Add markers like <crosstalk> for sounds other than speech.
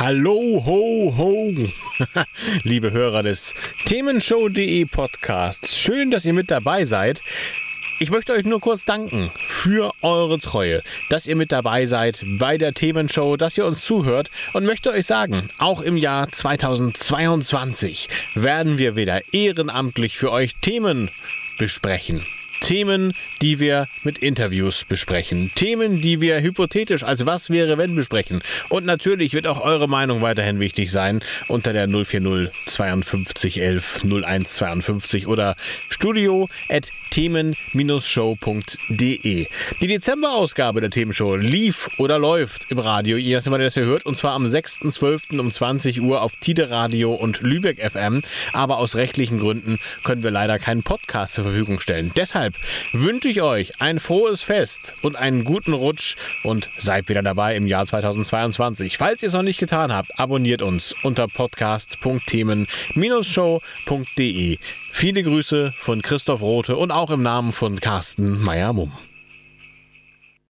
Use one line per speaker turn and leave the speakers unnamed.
Hallo, ho, ho. <laughs> Liebe Hörer des Themenshow.de Podcasts, schön, dass ihr mit dabei seid. Ich möchte euch nur kurz danken für eure Treue, dass ihr mit dabei seid bei der Themenshow, dass ihr uns zuhört und möchte euch sagen, auch im Jahr 2022 werden wir wieder ehrenamtlich für euch Themen besprechen. Themen, die wir mit Interviews besprechen. Themen, die wir hypothetisch als was wäre, wenn besprechen. Und natürlich wird auch eure Meinung weiterhin wichtig sein unter der 040 52 11 01 52 oder studio at themen-show.de. Die Dezemberausgabe der Themenshow lief oder läuft im Radio, je nachdem, wann ihr das hier hört, und zwar am 6.12. um 20 Uhr auf Tide Radio und Lübeck FM. Aber aus rechtlichen Gründen können wir leider keinen Podcast zur Verfügung stellen. Deshalb wünsche ich euch ein frohes Fest und einen guten Rutsch und seid wieder dabei im Jahr 2022. Falls ihr es noch nicht getan habt, abonniert uns unter podcast.themen-show.de. Viele Grüße von Christoph Rote und auch im Namen von Carsten Meyer-Mumm.